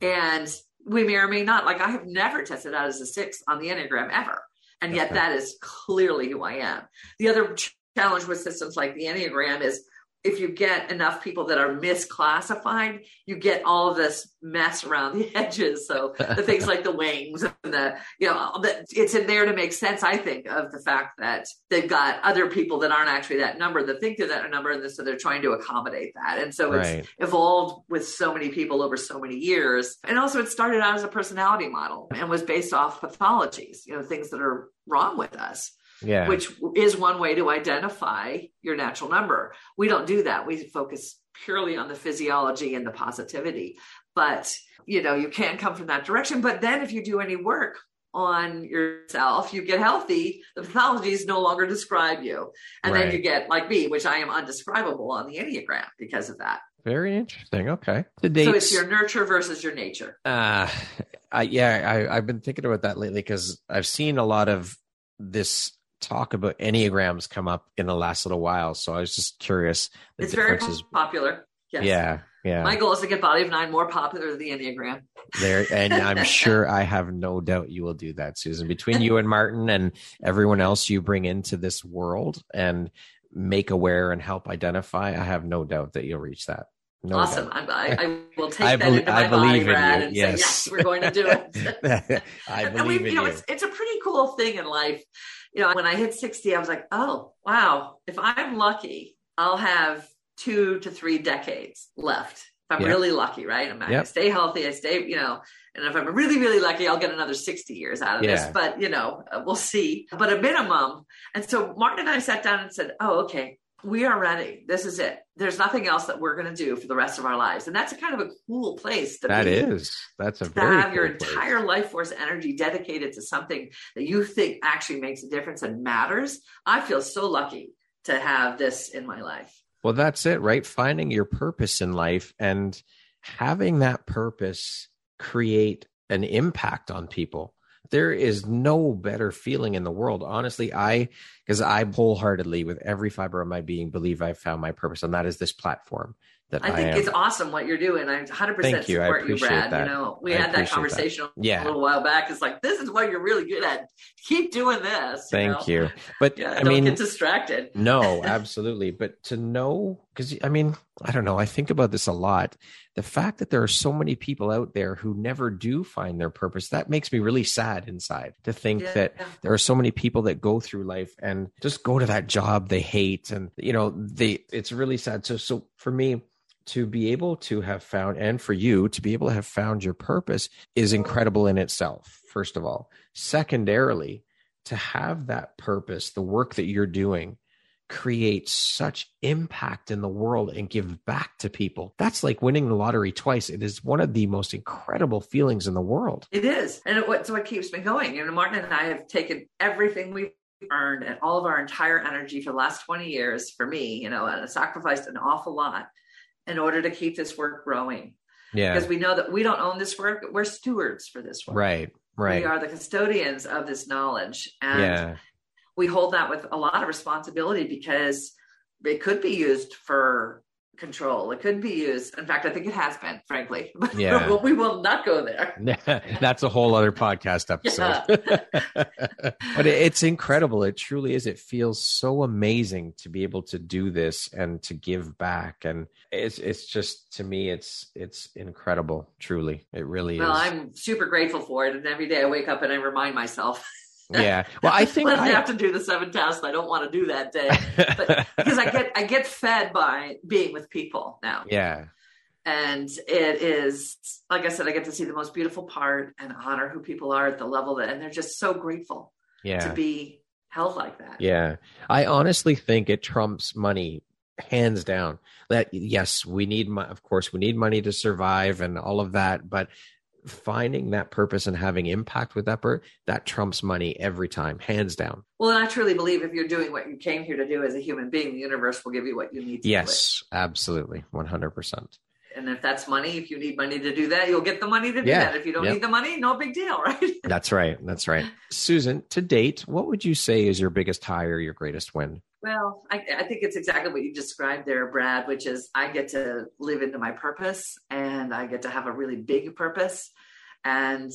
And we may or may not, like I have never tested out as a six on the Enneagram ever. And yet okay. that is clearly who I am. The other challenge with systems like the Enneagram is if you get enough people that are misclassified, you get all of this mess around the edges. So the things like the wings and the, you know, it's in there to make sense, I think, of the fact that they've got other people that aren't actually that number that think they're that number. And so they're trying to accommodate that. And so right. it's evolved with so many people over so many years. And also it started out as a personality model and was based off pathologies, you know, things that are wrong with us yeah. which is one way to identify your natural number. We don't do that. We focus purely on the physiology and the positivity. But, you know, you can come from that direction. But then if you do any work on yourself, you get healthy, the pathologies no longer describe you. And right. then you get like me, which I am undescribable on the Enneagram because of that. Very interesting. Okay. The dates, so it's your nurture versus your nature. Uh, I, yeah, I, I've been thinking about that lately because I've seen a lot of this talk about enneagrams come up in the last little while. So I was just curious. it's very popular. Yes. Yeah. Yeah. My goal is to get Body of Nine more popular than the Enneagram. There, and I'm sure I have no doubt you will do that, Susan. Between you and Martin and everyone else you bring into this world and make aware and help identify, I have no doubt that you'll reach that. No awesome. I, I, will take I that be, into my I body, Brad, and yes. say, yes, we're going to do it. I believe and we, in you. Know, It's, it's a pretty cool thing in life you know, when I hit 60, I was like, oh, wow, if I'm lucky, I'll have two to three decades left. If I'm yep. really lucky, right? I'm, yep. I stay healthy, I stay, you know, and if I'm really, really lucky, I'll get another 60 years out of yeah. this. But, you know, we'll see. But a minimum. And so Martin and I sat down and said, oh, okay, we are ready. This is it. There's nothing else that we're going to do for the rest of our lives, and that's a kind of a cool place to that be. That is. That's a to have cool your place. entire life force energy dedicated to something that you think actually makes a difference and matters. I feel so lucky to have this in my life. Well, that's it, right? Finding your purpose in life and having that purpose create an impact on people there is no better feeling in the world. Honestly, I, because I wholeheartedly, with every fiber of my being, believe I've found my purpose, and that is this platform. That I think I it's awesome what you're doing. I 100% Thank you. I support you, Brad. that. You know, we I had that appreciate that. conversation Yeah. a little while back. It's like, this is what you're really good at. Keep doing this. Thank know? you. But Yeah, I don't mean, get distracted. no, absolutely. But to know, because I mean, I don't know. I think about this a lot. The fact that there are so many people out there who never do find their purpose, that makes me really sad inside to think Yeah, that there are so many people that go through life and just go to that job they hate. And, you know, they, it's really sad. So, so for me, to be able to have found, and for you to be able to have found your purpose is incredible in itself, first of all. Secondarily, to have that purpose, the work that you're doing, create such impact in the world and give back to people. That's like winning the lottery twice. It is one of the most incredible feelings in the world. It is. And it, what's what keeps me going. You know, Martin and I have taken everything we've earned and all of our entire energy for the last 20 years for me, you know, and sacrificed an awful lot in order to keep this work growing. Yeah. Because we know that we don't own this work. We're stewards for this work. Right. Right. We are the custodians of this knowledge. And Yeah. We hold that with a lot of responsibility because it could be used for control. It could be used. In fact, I think it has been, frankly. But Yeah. we will not go there. That's a whole other podcast episode. but it's incredible. It truly is. It feels so amazing to be able to do this and to give back. And it's it's just to me, it's it's incredible. Truly, it really Well, is. Well, I'm super grateful for it. And every day I wake up and I remind myself, yeah. Well, I think I, have to do the seven tasks I don't want to do that day. But because I get I get fed by being with people now. yeah. And it is like I said, I get to see the most beautiful part and honor who people are at the level that and they're just so grateful Yeah. to be held like that. Yeah. I honestly think it trumps money hands down. That yes, we need mo- of course we need money to survive and all of that, but finding that purpose and having impact with that per- that trumps money every time, hands down. Well, and I truly believe if you're doing what you came here to do as a human being, the universe will give you what you need to do. Yes, absolutely. 100%. And if that's money, if you need money to do that, you'll get the money to do Yeah. that. If you don't Yep. need the money, no big deal, right? That's right. That's right. Susan, to date, what would you say is your biggest high or your greatest win? Well, I, I think it's exactly what you described there, Brad, which is I get to live into my purpose and I get to have a really big purpose. And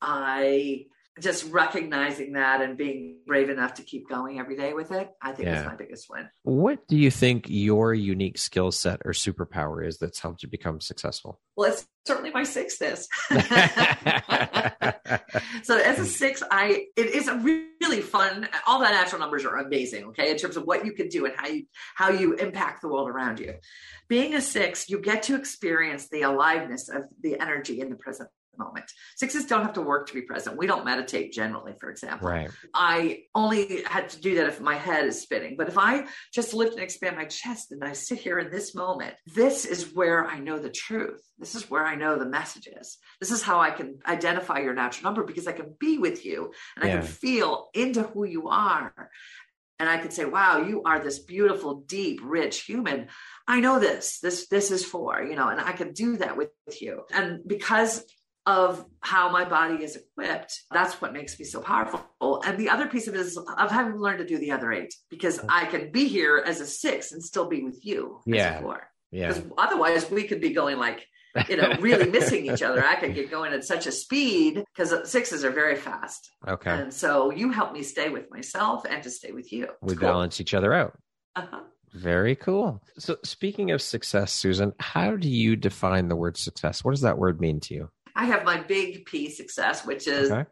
I just recognizing that and being brave enough to keep going every day with it, I think Yeah. is my biggest win. What do you think your unique skill set or superpower is that's helped you become successful? Well, it's certainly my sixthness. so as a six, I it is a really fun. All the natural numbers are amazing. Okay, in terms of what you can do and how you how you impact the world around you. Being a six, you get to experience the aliveness of the energy in the present moment. Sixes don't have to work to be present. We don't meditate generally, for example. right. I only had to do that if my head is spinning. But if I just lift and expand my chest and I sit here in this moment, this is where I know the truth. This is where I know the messages. This is how I can identify your natural number because I can be with you and I can feel into who you are. And I can say, wow, you are this beautiful, deep, rich human. I know this. This this is for, you know, and I can do that with you. And because of how my body is equipped. That's what makes me so powerful. And the other piece of it is of having learned to do the other eight because I can be here as a six and still be with you as Yeah. a four. Yeah. Because otherwise we could be going like, you know, really missing each other. I could get going at such a speed because sixes are very fast. Okay. And so you help me stay with myself and to stay with you. We cool. balance each other out. Uh-huh. Very cool. So, speaking of success, Susan, how do you define the word success? What does that word mean to you? I have my big P success, which is Okay.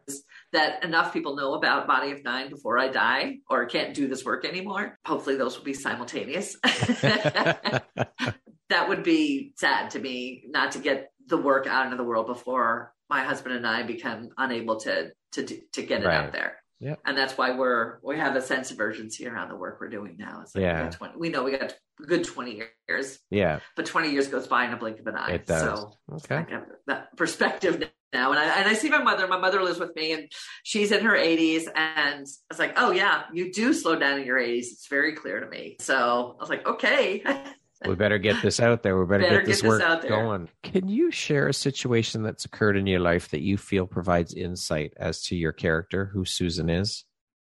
that enough people know about Body of Nine before I die or can't do this work anymore. Hopefully, those will be simultaneous. that would be sad to me not to get the work out into the world before my husband and I become unable to to to get it Right. out there. Yep. And that's why we're we have a sense of urgency around the work we're doing now. It's like Yeah. we, 20, we know we got a good twenty years, yeah, but twenty years goes by in a blink of an eye. it does. So okay. I that perspective now. And I, and I see my mother, my mother lives with me and she's in her 80s. And I was like, oh, yeah, you do slow down in your 80s. It's very clear to me. So I was like, okay. we better get this out there. We better, Better get this get this work out there. going. Can you share a situation that's occurred in your life that you feel provides insight as to your character, who Susan is?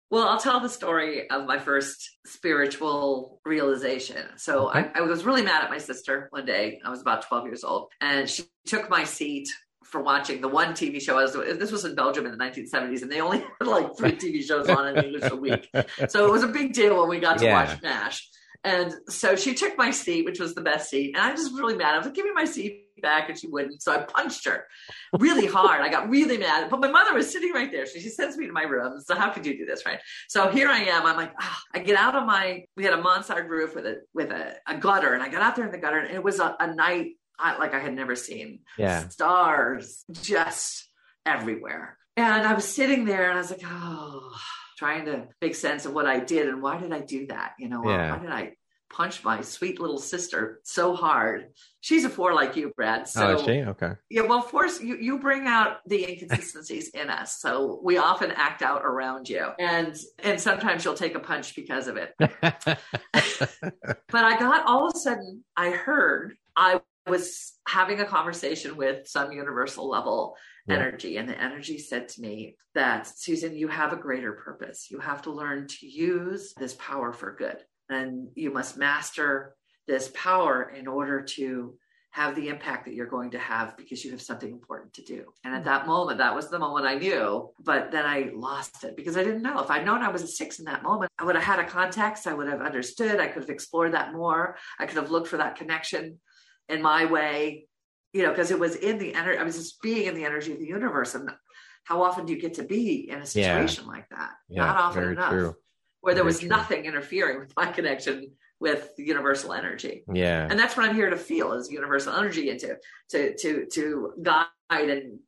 Well, I'll tell the story of my first spiritual realization. So Okay. I, I was really mad at my sister one day. I was about 12 years old, and she took my seat for watching the one TV show. I was, this was in Belgium in the 1970s, and they only had like three TV shows on in English a week. So it was a big deal when we got to Yeah. watch MASH. And so she took my seat, which was the best seat. And I was just really mad. I was like, give me my seat back. And she wouldn't. So I punched her really hard. I got really mad. But my mother was sitting right there. So she sends me to my room. So how could you do this? Right. So here I am. I'm like, ah, I get out of my, we had a mansard roof with a, with a, a gutter. And I got out there in the gutter and it was a, a night I, like I had never seen Yeah. stars just everywhere. And I was sitting there and I was like, oh, trying to make sense of what I did and why did I do that? You know, Yeah. why did I punch my sweet little sister so hard? She's a four like you, Brad. So oh, is she? Okay. yeah, well, force you you bring out the inconsistencies in us, so we often act out around you, and and sometimes you'll take a punch because of it. But I got all of a sudden, I heard I was having a conversation with some universal level Yeah. energy, and the energy said to me that, Susan, you have a greater purpose. You have to learn to use this power for good, and you must master this power in order to have the impact that you're going to have because you have something important to do. And at mm. that moment, that was the moment I knew, but then I lost it because I didn't know. If I'd known I was a six in that moment, I would have had a context, I would have understood, I could have explored that more, I could have looked for that connection in my way, you know, because it was in the energy, I was just being in the energy of the universe. And how often do you get to be in a Yeah. situation like that? Yeah, Not often enough. true. Where there Very was true. nothing interfering with my connection with universal energy Yeah. and that's what i'm here to feel is universal energy and to to to to guide and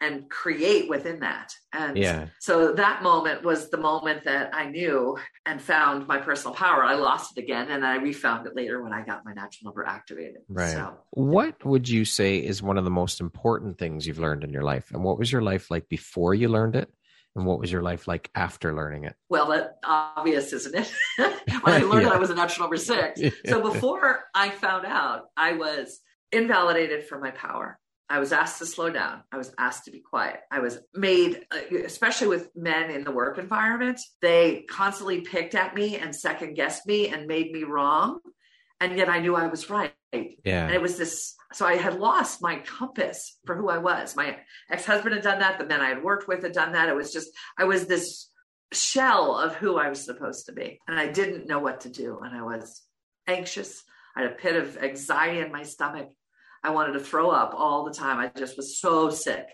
and create within that and Yeah. so that moment was the moment that i knew and found my personal power i lost it again and i refound it later when i got my natural number activated Right. so What would you say is one of the most important things you've learned in your life? And what was your life like before you learned it? And what was your life like after learning it? well that obvious isn't it when i learned Yeah. that i was a natural number six So before I found out, I was invalidated for my power. I was asked to slow down. I was asked to be quiet. I was made, uh, especially with men in the work environment, they constantly picked at me and second guessed me and made me wrong. And yet I knew I was right. yeah. And it was this, so I had lost my compass for who I was. My ex husband had done that. The men I had worked with had done that. It was just, I was this shell of who I was supposed to be. And I didn't know what to do. And I was anxious. I had a pit of anxiety in my stomach. I wanted to throw up all the time. I just was so sick,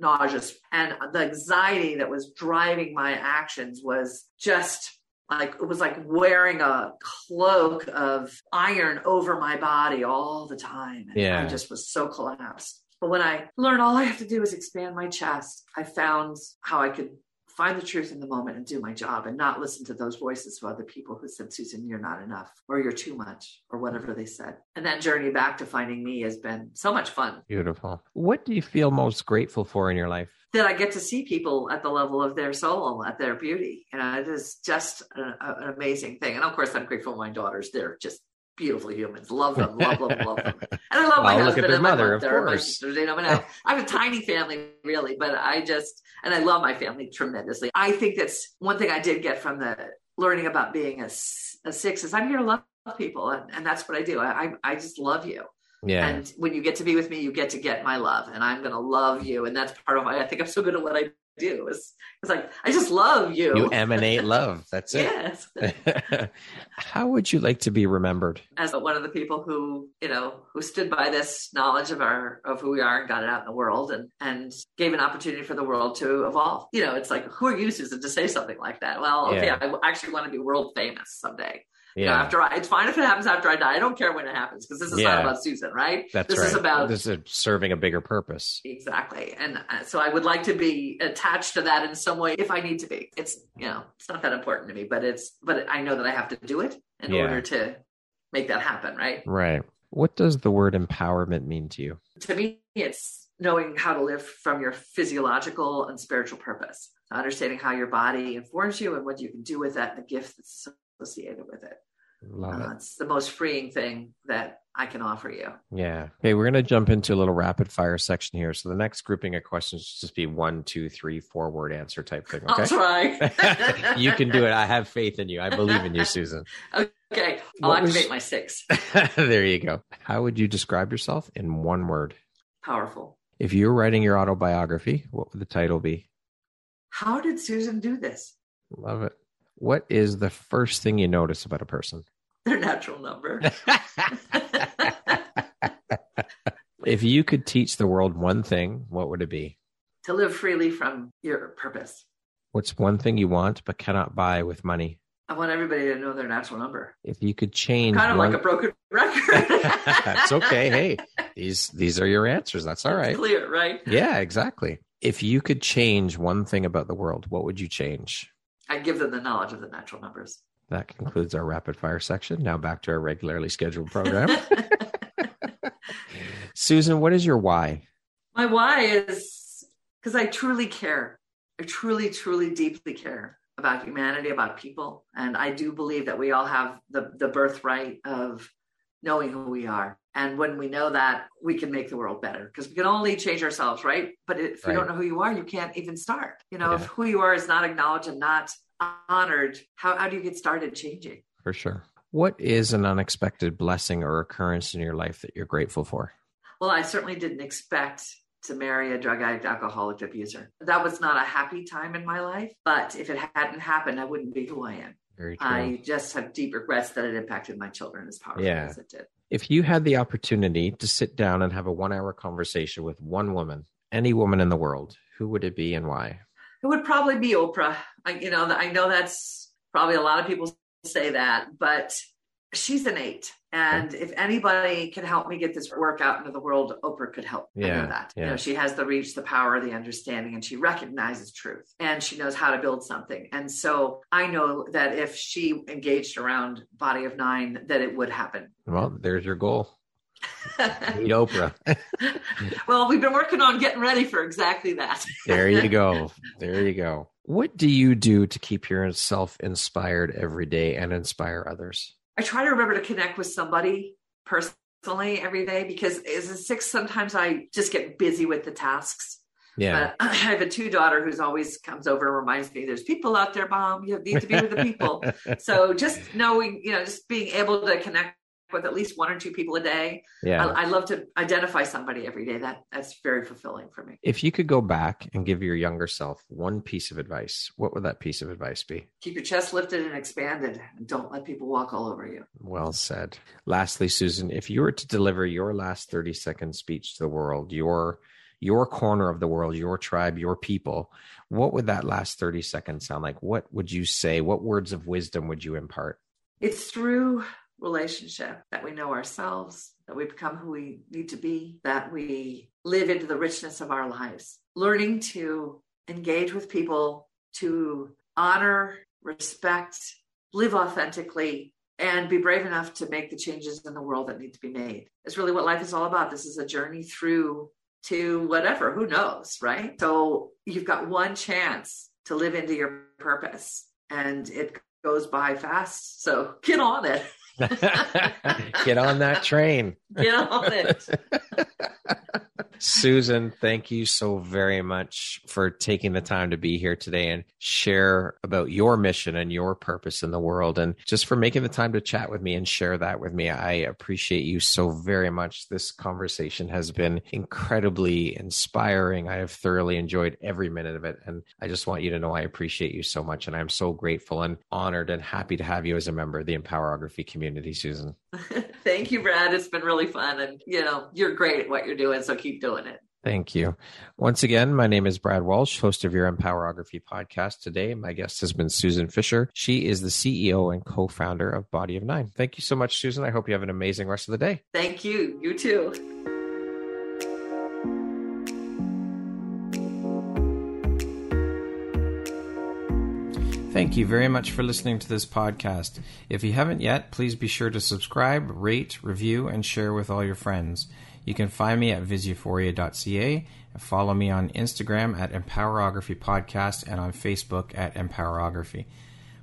nauseous. And the anxiety that was driving my actions was just like it was like wearing a cloak of iron over my body all the time. And Yeah. I just was so collapsed. But when I learned all I have to do is expand my chest, I found how I could find the truth in the moment and do my job and not listen to those voices of other people who said, Susan, you're not enough or you're too much or whatever they said. And that journey back to finding me has been so much fun Beautiful. What do you feel most grateful for in your life? that I get to see people at the level of their soul, at their beauty. You know, it is just an, an amazing thing. And of course, I'm grateful my daughters. They're just beautiful humans. Love them, love them, love them. And I love my Well, look at husband their and my mother, of mother, and my course. sisters. You know, I have a tiny family, really, but I just and I love my family tremendously. I think that's one thing I did get from the learning about being a six is I'm here to love people, and, and that's what I do. I I, I just love you. Yeah. And when you get to be with me, you get to get my love, and I'm going to love you. And that's part of why I think I'm so good at what I do. It's, it's like I just love you. you emanate love. That's it. yes. How would you like to be remembered? As one of the people who, you know, who stood by this knowledge of our of who we are and got it out in the world, and and gave an opportunity for the world to evolve. You know, it's like who are you, Susan, to say something like that? Well, okay, Yeah. I actually want to be world famous someday. Yeah. after I, it's fine if it happens after I die. I don't care when it happens because this is Yeah. not about Susan, right? That's this right. is about this is serving a bigger purpose. Exactly. And uh, so I would like to be attached to that in some way if I need to be. It's, you know, it's not that important to me, but it's, but I know that I have to do it in Yeah. order to make that happen. Right. Right. What does the word empowerment mean to you? To me, it's knowing how to live from your physiological and spiritual purpose, understanding how your body informs you and what you can do with that, and the gift that's associated. Love Uh, it. it's the most freeing thing that I can offer you. Yeah. Okay, we're going to jump into a little rapid fire section here. So the next grouping of questions should just be one, two, three, four word answer type thing. I'll Okay. try. you can do it. I have faith in you. I believe in you, Susan. Okay, I'll What was- activate my six. there you go. How would you describe yourself in one word? Powerful. If you were writing your autobiography, what would the title be? How did Susan do this? Love it. What is the first thing you notice about a person? Their natural number. if you could teach the world one thing, what would it be? to live freely from your purpose. What's one thing you want but cannot buy with money? I want everybody to know their natural number. If you could change Kind of one... like a broken record. That's okay. Hey, these these are your answers. That's all It's. Clear, right? Yeah, exactly. If you could change one thing about the world, what would you change? I give them the knowledge of the natural numbers. That concludes our rapid fire section. Now back to our regularly scheduled program. Susan, what is your why? My why is because I truly care. I truly, truly, deeply care about humanity, about people. And I do believe that we all have the, the birthright of knowing who we are. And when we know that, we can make the world better because we can only change ourselves, right? But if you Right. don't know who you are, you can't even start. You know, Yeah. if who you are is not acknowledged and not honored, how, how do you get started changing? For sure. What is an unexpected blessing or occurrence in your life that you're grateful for? Well, I certainly didn't expect to marry a drug addict, alcoholic abuser. That was not a happy time in my life. But if it hadn't happened, I wouldn't be who I am. Very true. I just have deep regrets that it impacted my children as powerfully Yeah. as it did. If you had the opportunity to sit down and have a one hour conversation with one woman, any woman in the world, who would it be and why? It would probably be Oprah. I, you know, I know that's probably a lot of people say that, but she's an eight. And if anybody can help me get this work out into the world, Oprah could help. Yeah, that. You know, she has the reach, the power, the understanding, and she recognizes truth and she knows how to build something. And so I know that if she engaged around Body of Nine, that it would happen. Well, there's your goal. Meet Oprah. well, we've been working on getting ready for exactly that. There you go. There you go. What do you do to keep yourself inspired every day and inspire others? I try to remember to connect with somebody personally every day because as a six, sometimes I just get busy with the tasks. Yeah. But I have a two daughter who's always comes over and reminds me there's people out there, mom. You need to be with the people. so just knowing, you know, just being able to connect with at least one or two people a day. yeah. I, I love to identify somebody every day. That that's very fulfilling for me. if you could go back and give your younger self one piece of advice, what would that piece of advice be? Keep your chest lifted and expanded, and don't let people walk all over you. Well said. Lastly, Susan, if you were to deliver your last 30 second speech to the world, your your corner of the world, your tribe, your people, what would that last 30 seconds sound like? What would you say? What words of wisdom would you impart? It's through relationship that we know ourselves, that we become who we need to be, that we live into the richness of our lives. Learning to engage with people, to honor, respect, live authentically, and be brave enough to make the changes in the world that need to be made. It's really what life is all about. This is a journey through to whatever, who knows, right? So you've got one chance to live into your purpose, and it goes by fast. So get on it. Get on that train. Get on it. Susan, thank you so very much for taking the time to be here today and share about your mission and your purpose in the world and just for making the time to chat with me and share that with me. I appreciate you so very much. This conversation has been incredibly inspiring. I have thoroughly enjoyed every minute of it. And I just want you to know I appreciate you so much. And I'm so grateful and honored and happy to have you as a member of the Empowerography community, Susan. Thank you, Brad. It's been really fun. And, you know, you're great at what you're doing. So keep doing it. Thank you. Once again, my name is Brad Walsh, host of your Empowerography podcast. Today, my guest has been Susan Fisher. She is the CEO and co founder of Body of Nine. Thank you so much, Susan. I hope you have an amazing rest of the day. Thank you. You too. Thank you very much for listening to this podcast. If you haven't yet, please be sure to subscribe, rate, review, and share with all your friends. You can find me at visuphoria.ca and follow me on Instagram at Empowerography Podcast and on Facebook at Empowerography.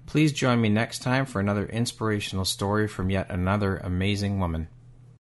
Please join me next time for another inspirational story from yet another amazing woman.